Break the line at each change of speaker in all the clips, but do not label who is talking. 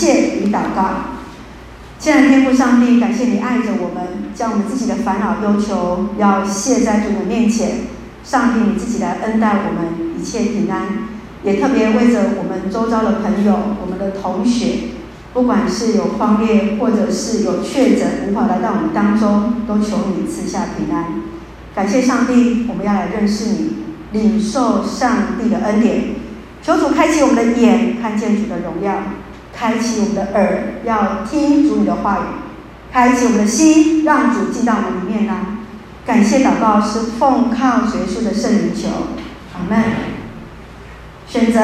谢与祷告。亲爱的天父上帝，感谢你爱着我们，将我们自己的烦恼忧愁要卸在主的面前。上帝，你自己来恩待我们，一切平安。也特别为着我们周遭的朋友、我们的同学，不管是有匡列，或者是有确诊无法来到我们当中，都求你赐下平安。感谢上帝，我们要来认识你，领受上帝的恩典。求主开启我们的眼，看见主的荣耀；开启我们的耳，要听主你的话语；开启我们的心，让主进到我们里面来。感谢祷告是奉靠耶稣的圣灵求，阿门。选择，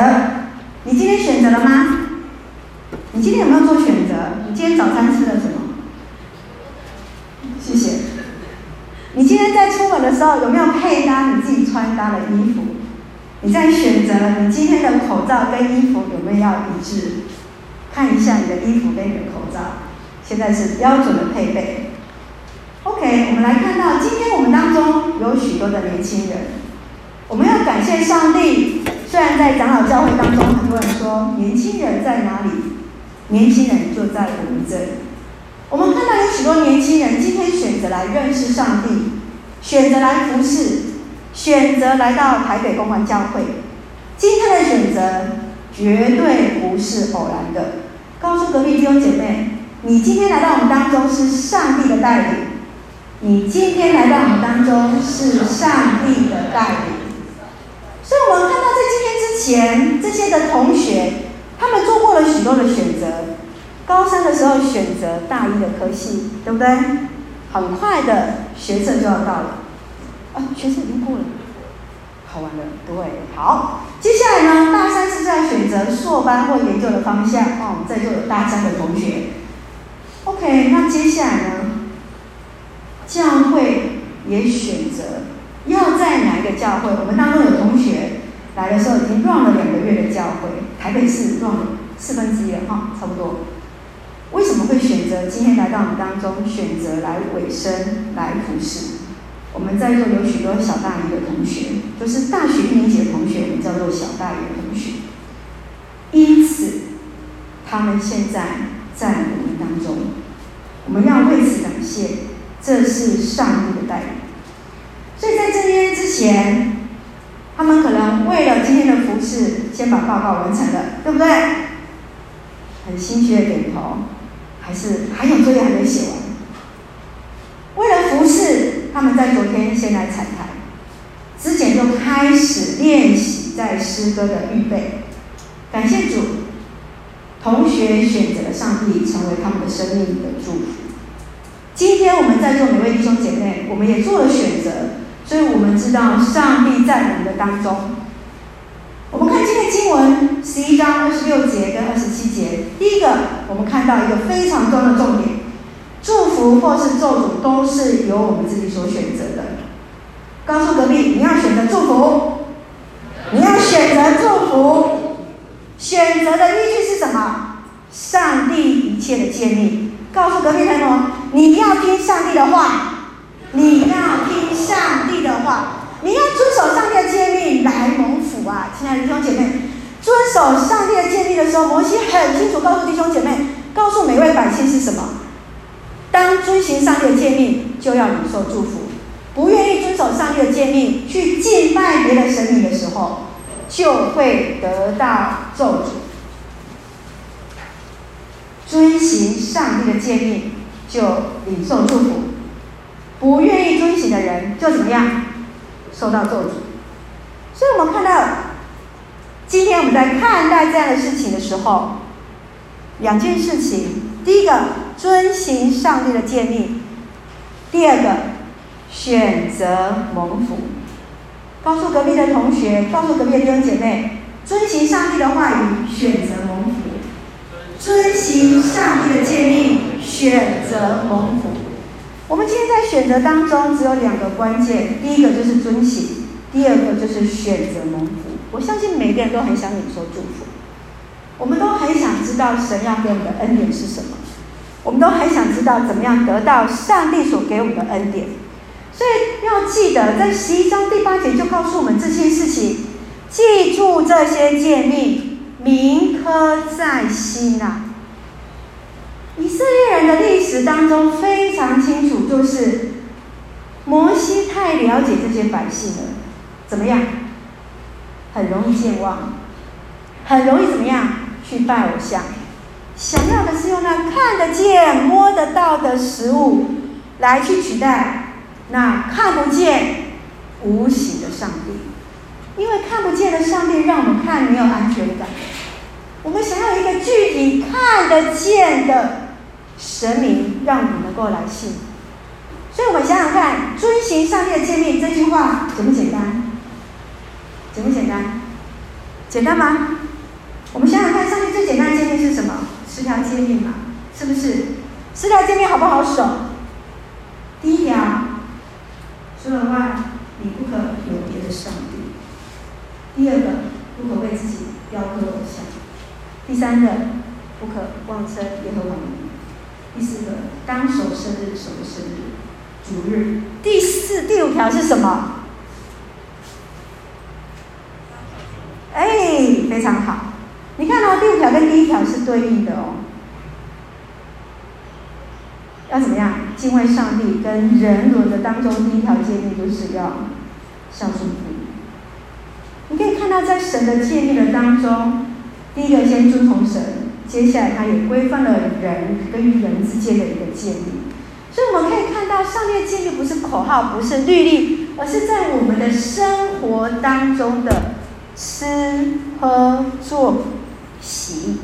你今天选择了吗？你今天有没有做选择？你今天早餐吃了什么？谢谢。你今天在出门的时候有没有配搭你自己穿搭的衣服？你在选择你今天的口罩跟衣服有没有要一致？看一下你的衣服跟你的口罩，现在是标准的配备。OK，我们来看到今天我们当中有许多的年轻人，我们要感谢上帝。虽然在长老教会当中，很多人说年轻人在哪里？年轻人就在我们这里。我们看到有许多年轻人今天选择来认识上帝，选择来服侍，选择来到台北公馆教会。今天的选择绝对不是偶然的。告诉隔壁弟兄姐妹，你今天来到我们当中是上帝的带领。你今天来到我们当中是上帝的带领。所以，我们看到在今天之前，这些的同学，他们做过了许多的选择。高三的时候选择大一的科系，对不对？很快的学测就要到了，啊，学测已经过了，好玩的，对，好。接下来呢，大三是在选择硕班或研究的方向。哦，我们在座有大三的同学。OK，那接下来呢，教会也选择。要在哪一个教会？我们当中有同学来的时候已经 run 了两个月的教会，台北市 run 了四分之一了哈，差不多。为什么会选择今天来到我们当中，选择来委身来服侍？我们在座有许多小大一的同学，就是大学一年级的同学，我们叫做小大一的同学。因此，他们现在在我们当中，我们要为此感谢，这是上帝的带领。所以在这天之前，他们可能为了今天的服事，先把报告完成了，对不对？很心虚的点头，还是还有作业还没写完。他们在昨天先来彩排，之前就开始练习在诗歌的预备。感谢主，同学选择了上帝成为他们的生命的祝福。今天我们在座每位弟兄姐妹，我们也做了选择。所以我们知道上帝在我们的当中。我们看今天经文十一章二十六节跟二十七节，第一个我们看到一个非常重要的重点：祝福或是咒诅都是由我们自己所选择的。告诉隔壁，你要选择祝福，你要选择祝福。选择的依据是什么？上帝一切的诫命。告诉隔壁朋友，你要听上帝的话。你要听上帝的话，你要遵守上帝的诫命来蒙福啊！亲爱的弟兄姐妹，遵守上帝的诫命的时候，摩西很清楚告诉弟兄姐妹，告诉每位百姓是什么？当遵行上帝的诫命，就要领受祝福；不愿意遵守上帝的诫命，去敬拜别的神明的时候，就会得到咒诅。遵行上帝的诫命，就领受祝福。不愿意遵行的人就怎么样？受到咒诅。所以我们看到，今天我们在看待这样的事情的时候，两件事情：第一个，遵行上帝的诫命；第二个，选择蒙福。告诉隔壁的同学，告诉隔壁的弟兄姐妹，遵行上帝的话语，选择蒙福；遵行上帝的诫命，选择蒙福。我们今天在选择当中，只有两个关键：第一个就是遵行，第二个就是选择蒙福。我相信每个人都很想领受祝福，我们都很想知道神要给我们的恩典是什么，我们都很想知道怎么样得到上帝所给我们的恩典。所以要记得，在十一章第八节就告诉我们这些事情，记住这些诫命，铭刻在心呐、啊。人的历史当中非常清楚，就是摩西太了解这些百姓了，怎么样？很容易健忘，很容易怎么样？去拜偶像，想要的是用那看得见、摸得到的食物来去取代那看不见、无形的上帝，因为看不见的上帝让我们看没有安全感。我们想要一个具体看得见的神明，让我们能够来信。所以，我们想想看，遵循上帝的诫命这句话简不简单？简不简单？简单吗？我们想想看，上帝最简单的诫命是什么？十条诫命嘛，是不是？十条诫命好不好守？第一条，除了外，你不可有别的上帝。第二个，不可为自己雕刻偶像。第三个，不可妄称耶和华名。第四个，当守生日，守生日，主日。第四、第五条是什么？哎，非常好。你看到、哦、第五条跟第一条是对应的哦。要怎么样？敬畏上帝跟人伦的当中，第一条诫命就是要孝顺父母。你可以看到，在神的诫命的当中。第一个先遵从神，接下来他也规范了人跟人之间的一个建立。所以我们可以看到，上帝的建立不是口号，不是律例，而是在我们的生活当中的吃喝做习，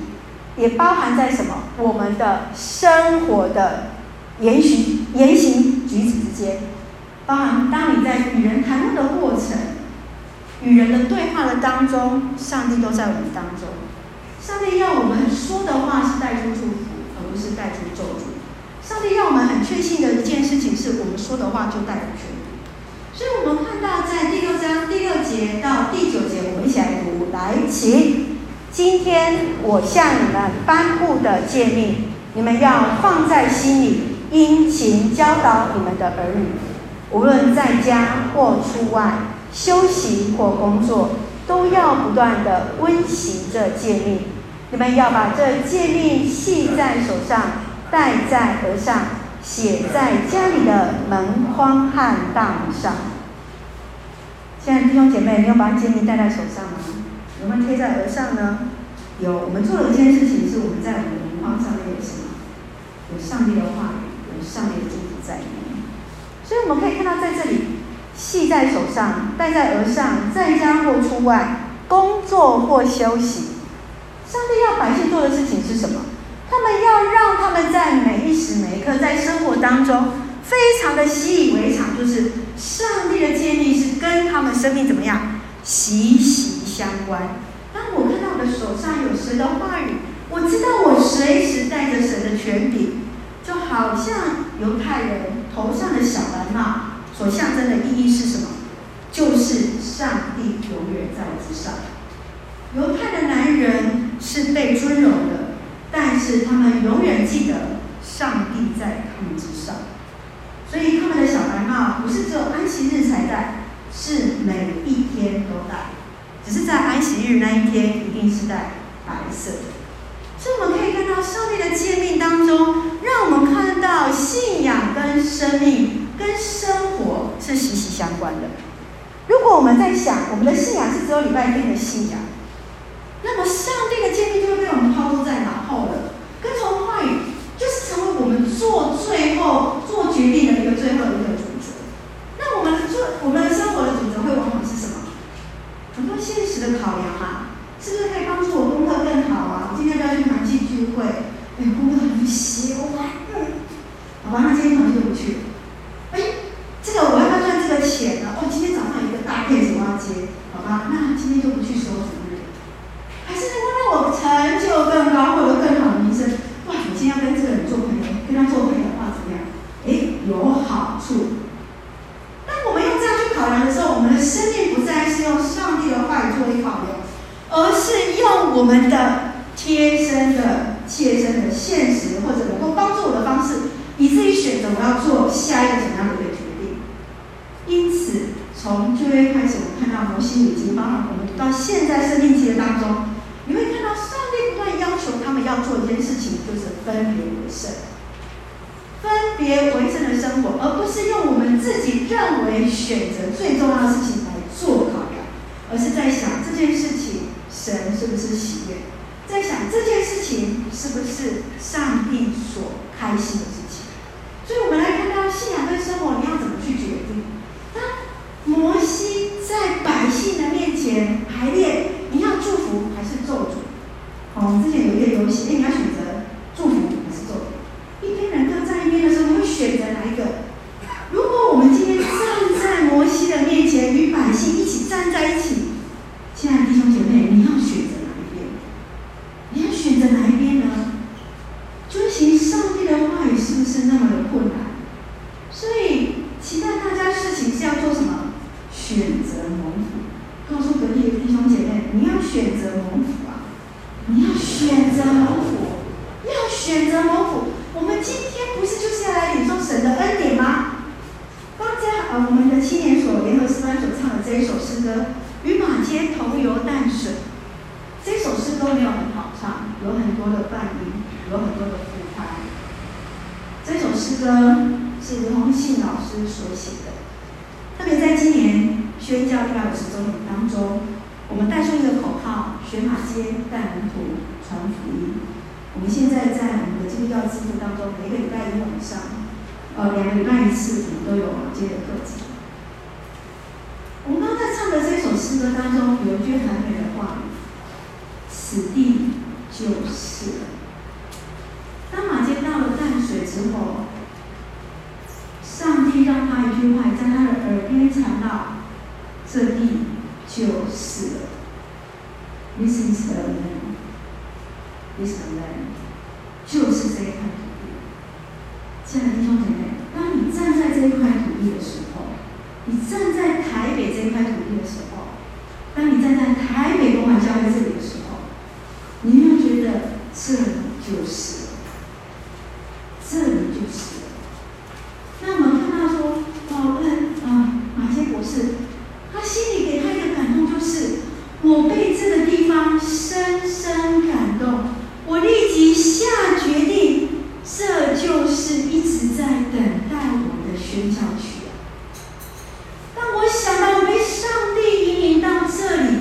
也包含在什么？我们的生活的言行言行举止之间，包含当你在与人谈论的过程、与人的对话的当中，上帝都在我们当中。上帝要我们说的话是带出祝福，而不是带出咒诅。上帝要我们很确信的一件事情是，我们说的话就带有权柄。所以，我们看到在第六章第六节到第九节，我们一起来读。来，请今天我向你们颁布的诫命，你们要放在心里，殷勤教导你们的儿女，无论在家或出外，休息或工作。都要不断的温习这诫命，你们要把这诫命系在手上，戴在额上，写在家里的门框和大门上。现在弟兄姐妹，你有把诫命戴在手上吗？有没有贴在额上呢？有。我们做了一件事情，是我们在我们的门框上面有什么？有上帝的话语，有上帝的祝福在里面。所以我们可以看到，在这里。系在手上，戴在额上，在家或出外，工作或休息。上帝要百姓做的事情是什么？他们要让他们在每一时每一刻，在生活当中，非常的习以为常，就是上帝的建议是跟他们生命怎么样息息相关。当我看到我的手上有神的话语，我知道我随时带着神的权柄，就好像犹太人头上的小白帽。所象征的意义是什么？就是上帝永远在我之上。犹太的男人是被尊荣的，但是他们永远记得上帝在他们之上。所以他们的小白帽不是只有安息日才戴，是每一天都戴。只是在安息日那一天一定是戴白色的。所以我们可以看到上帝的诫命当中，让我们看到信仰跟生命。跟生活是息息相关的。如果我们在想，我们的信仰是只有礼拜天的信仰，那么上帝的诫命就会被我们抛诸在脑后了。跟从话语就是成为我们做最后做决定的一个最后的一个准则。那我们的做我们的生活的准则会往往是什么？很多现实的考量啊，是不是可以帮助我功课更好啊？我今天要不要去团契聚会？哎，功课还没写完，好吧，那今天团契就不去了。哎，这个我要不要赚这个钱呢？哦，今天早上有一个大 case 我要接，好吧？那今天就不去收什么人，还是能够让我成就更高，获得更好的名声。哇，我今天要跟这个人做朋友，跟他做朋友的话怎么样？哎，有好处。当我们用这样去考量的时候，我们的生命不再是用上帝的话语作为考量，而是用我们的贴身的、切身的、现实或者能够帮助我的方式。以至于选择我要做下一个怎样的一个决定。因此，从旧约开始，我们看到摩西已经包含我们读到现在生命记的当中，你会看到上帝不断要求他们要做一件事情，就是分别为圣。分别为圣的生活，而不是用我们自己认为选择最重要的事情来做考量，而是在想这件事情神是不是喜悦，在想这件事情是不是上帝所开心的事情。所以，我们来看到信仰跟生活，你要怎么去决定？当摩西在百姓的面前排列，你要祝福还是咒诅？有一个游戏，哎，你要选择祝福还是咒诅？一边人各站一边的时候，你会选择哪一个？如果我们今天站在摩西的面前，与百姓一起站在一起，亲爱的弟兄姐妹，你要选择哪一边？你要选择哪一边呢？遵循上帝的话语是不是那么的困难？所以期待大家事情是要做什么？选择蒙福。告诉隔壁的弟兄姐妹，你要选择蒙福啊！择蒙福，要选择蒙福。我们今天不是就是要来领受神的恩典吗？刚才啊，我们的青年所联合诗班所唱的这一首诗歌《与马偕同游淡水》，这首诗歌没有很好唱，有很多的伴音，有很多的副拍。这首诗歌是洪信老师所写的，特别在今年宣教一百五十周年当中。我们带出一个口号：学马街带门徒传福音。我们现在在我们的基督教支部当中，每个礼拜一晚上，呃，两个礼拜一次，我们都有马街的课程。我们刚才唱的这首诗歌当中，有一句很美的话：“此地就是。”当马街到了淡水之后，上帝让他一句话在他的耳边传到：“这地。”就是了。Listen to me. Listen the land. 就是这一块土地。亲爱的弟兄姐妹，当你站在这一块土地的时候，你站在台北这一块土地的时候，当你站在台北东华教会这里的时候，你有没有觉得这里就是了？这里就是了。那我们看到说，哦，嗯啊，马偕博士，他心里给他一个。是我被这个地方深深感动，我立即下决定，这就是一直在等待我的宣教区。当我想到我被上帝引领到这里，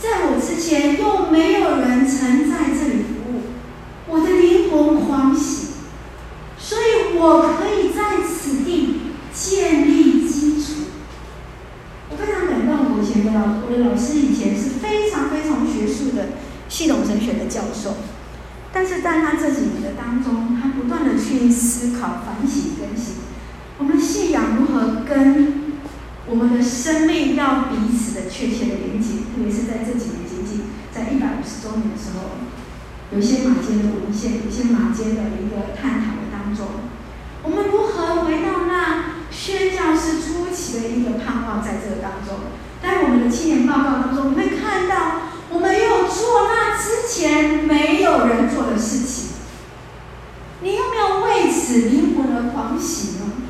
在我之前又没有人曾在这里服务，我的灵魂欢喜，所以我可以在此地建立基础。我非常感动，我以前的老我的老师以前是非常非常学术的系统神学的教授，但是在他这几年的当中，他不断的去思考、反省、更新我们的信仰如何跟我们的生命要彼此的确切的连接，特别是在这几年接近在一百五十周年的时候，有一些马偕的文献，有一些马偕的一个探讨的当中，我们如何回到那？宣教士初期的一个盼望，在这个当中，在我们的青年报告当中，你会看到，我们有做那之前没有人做的事情。你有没有为此灵魂而狂喜呢？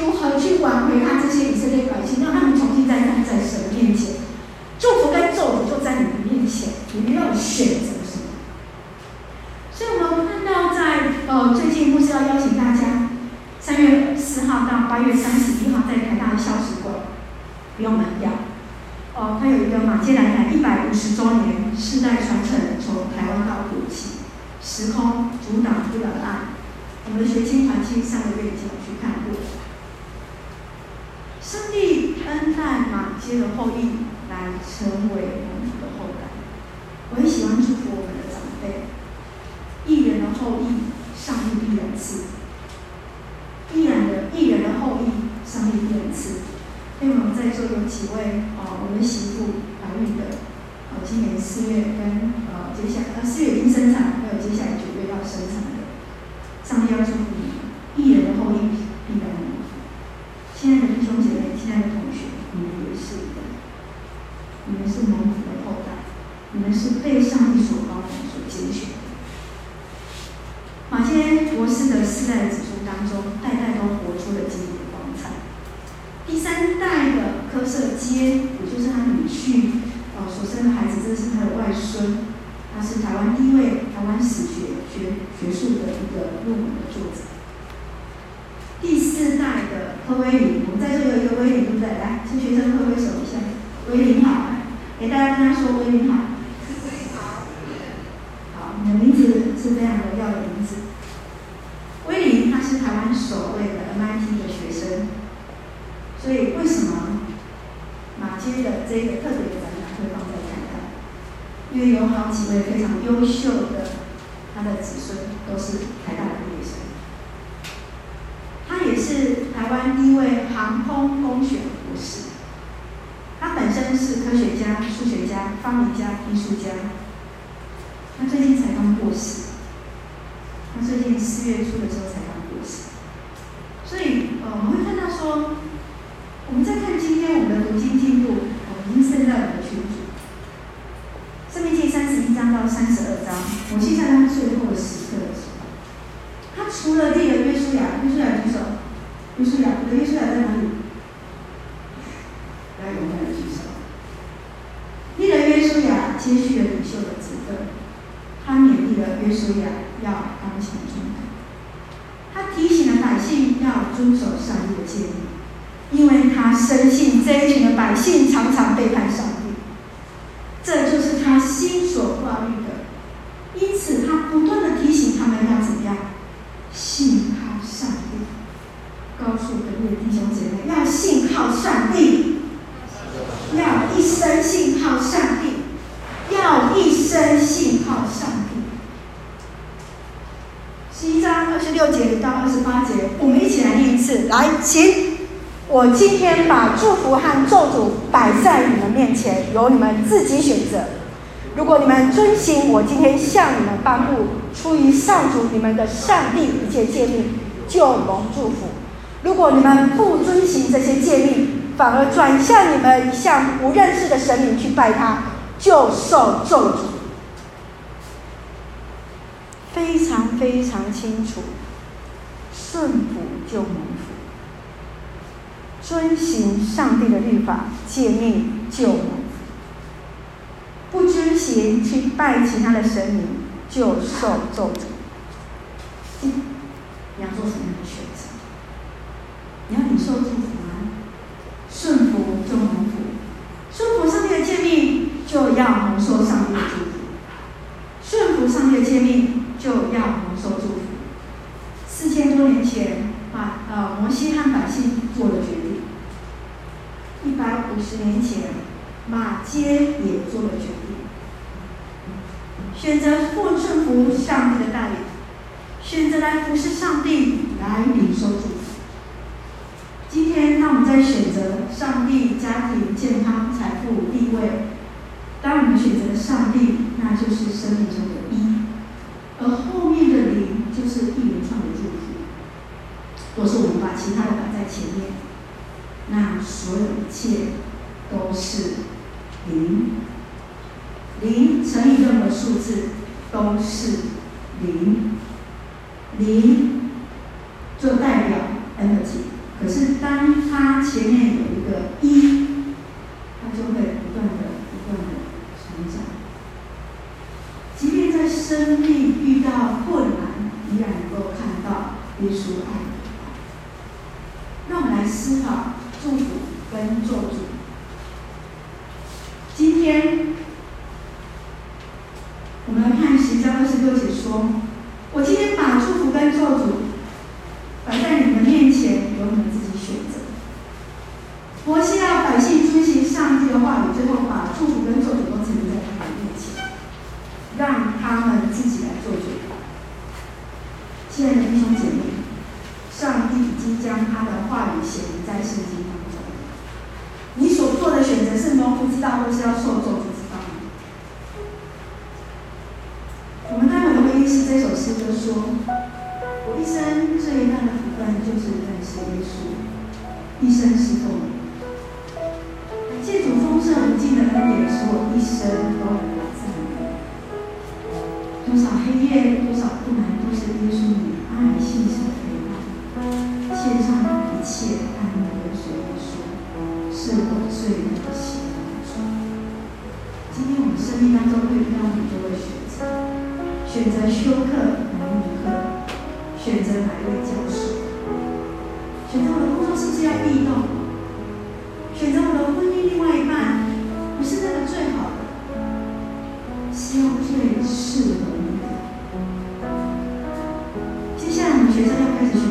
如何去挽回他这些以色列百姓，让他们重新再站在神面前，祝福跟咒诅就在你的面前，你们要选择什么？所以我们看到在呃最近牧师要邀请大家，三月四号到八月三十一号在台大的孝实馆。不用门票，哦，他有一个马偕兰台一百五十周年世代传承，从台湾到古迹，时空阻挡不了的爱。我们的学青团契上个月已经有去看过。上帝恩待马偕的后裔来成为蒙福的后代。我很喜欢祝福我们的长辈，义人的后裔，上帝必然赐；义人的义人的后裔，上帝必然赐。因为我们在座有几位啊、呃，我们媳妇怀孕的，呃，今年四月跟呃接下来呃四月已经生产，还有接下来九月要生产的，上帝要祝福你们，义人的后裔必然蒙福。亲爱的弟兄姐妹，亲爱的同学，你们也是一样，你们是蒙福的后代，你们是被上帝所高所拣选的。马偕博士的四代子孙当中，代代都活出了基督的光彩。第三代的柯舍基，也就是他女婿，呃，所生的孩子，这是他的外孙，他是台湾第一位台湾史学学学术的一个论文的作者。第四代的柯威林，我们在座有一个威林，对不对？来，请学生挥挥手一下，威林好，给大家跟他说威林好。好，你的名字是非常荣耀的名字。威林他是台湾首位的 MIT 的学生。所以，为什么马偕的这个特别的展览会放在台大？因为有好几位非常优秀的他的子孙都是台大的毕业生。他也是台湾第一位航空工学博士。他本身是科学家、数学家、发明家、艺术家。他最近才刚过世。他最近四月初的时候才刚过世。所以，呃，我们会看到说。我们再看今天我们的读经进度，我们已经升到我们的群组。《申命记》三十一章到三十二章，我记在他最后的时刻的时候，他除了立了约书亚，约书亚举手，约书亚，你的约书亚在哪里？来，勇敢的举手。立了约书亚，接续了领袖的职分，他勉励了耶稣也要刚强壮胆，他提醒了百姓要遵守上帝的诫命。因为他深信这一群的百姓常常背叛上帝，这就是他心所挂虑的。因此，他不断的提醒他们要怎么样，信靠上帝。告诉本地的弟兄姐妹，要信靠上帝，要一生信靠上帝，要一生信靠上帝。十一章二十六节到二十八节，我们一起来，请。我今天把祝福和咒诅摆在你们面前，由你们自己选择。如果你们遵行我今天向你们颁布出于上主你们的上帝一切诫命，就蒙祝福；如果你们不遵行这些诫命，反而转向你们一向不认识的神明去拜他，就受咒诅。非常非常清楚。顺服就蒙福，遵行上帝的律法诫命就蒙，不遵行去拜其他的神明就受咒诅。你要做什么样的选择？你要领受祝福吗？顺服就蒙福，顺服上帝的诫命就要蒙受上帝的祝福，顺服上帝的诫命就要蒙受祝福。四千多年前，把呃摩西和百姓；五十年前，马街也做了决定，选择顺顺服上帝的带领。选择来服侍上帝，来领受祝福。今天，当我们在选择上帝、家庭、健康、财富、地位，当我们选择了上帝，那就是生命中的一，而后面的零就是一连串的祝福。若是我们把其他的摆在前面，那所有一切都是零。零乘以任何数字都是零。零就代表 energy 可是当它前面有一个一，它就会不断的、不断的成长。即便在生命遇到困难，依然能够看到耶稣爱的爱。让我们来思考祝福跟咒诅。今天我们来看十章二十六节说。们生命当中会遇到很多的选择。”选择修课哪一课？选择哪一位教授？选择我的工作是不是要异动？选择我的婚姻另外一半不是那个最好的，希望最适合你的。接下来我们学生要开始选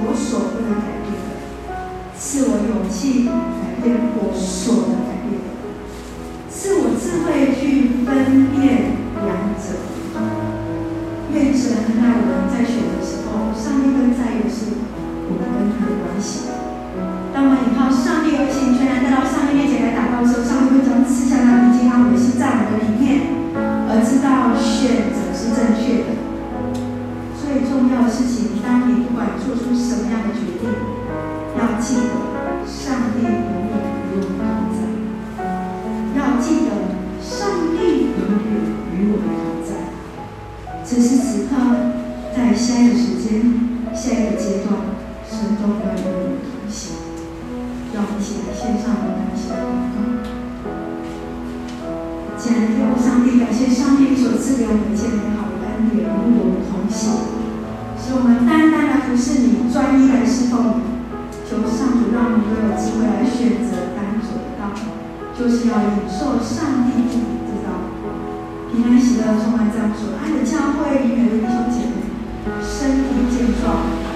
我所不能改变的；是我勇气，改变我所能改变的；赐我智慧去分辨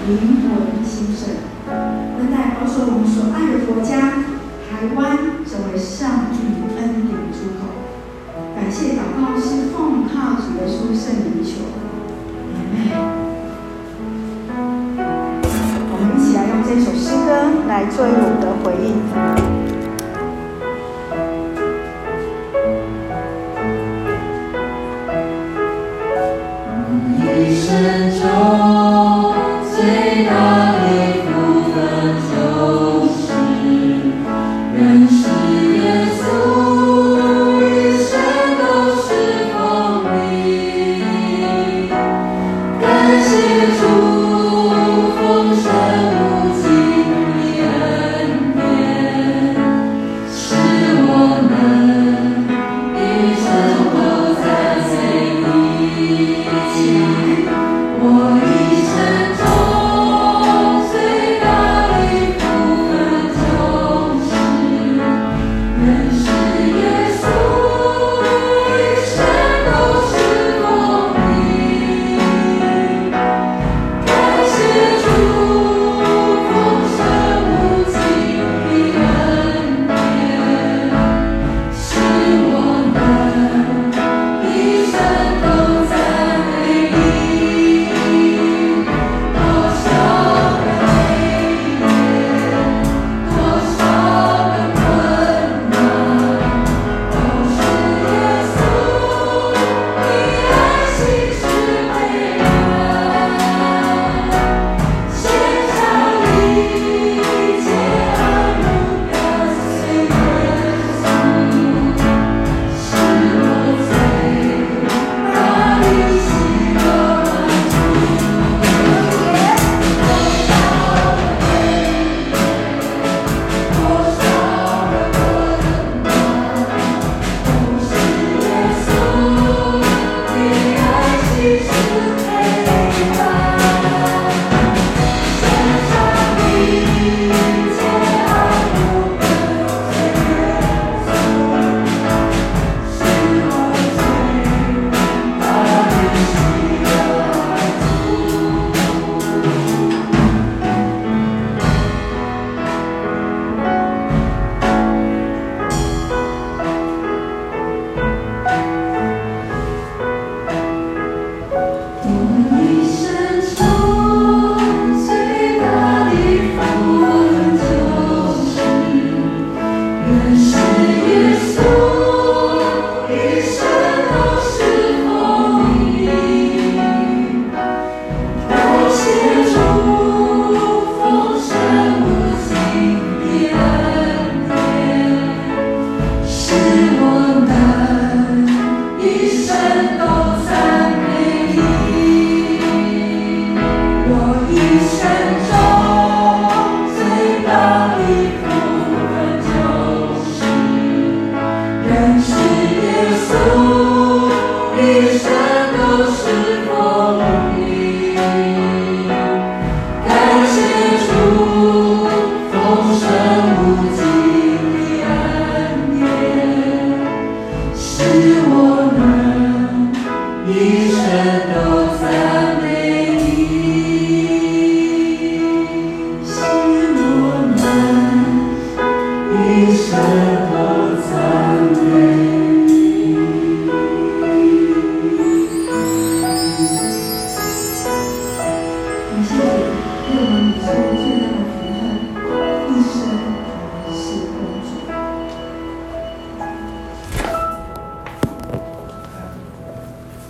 Mm-hmm.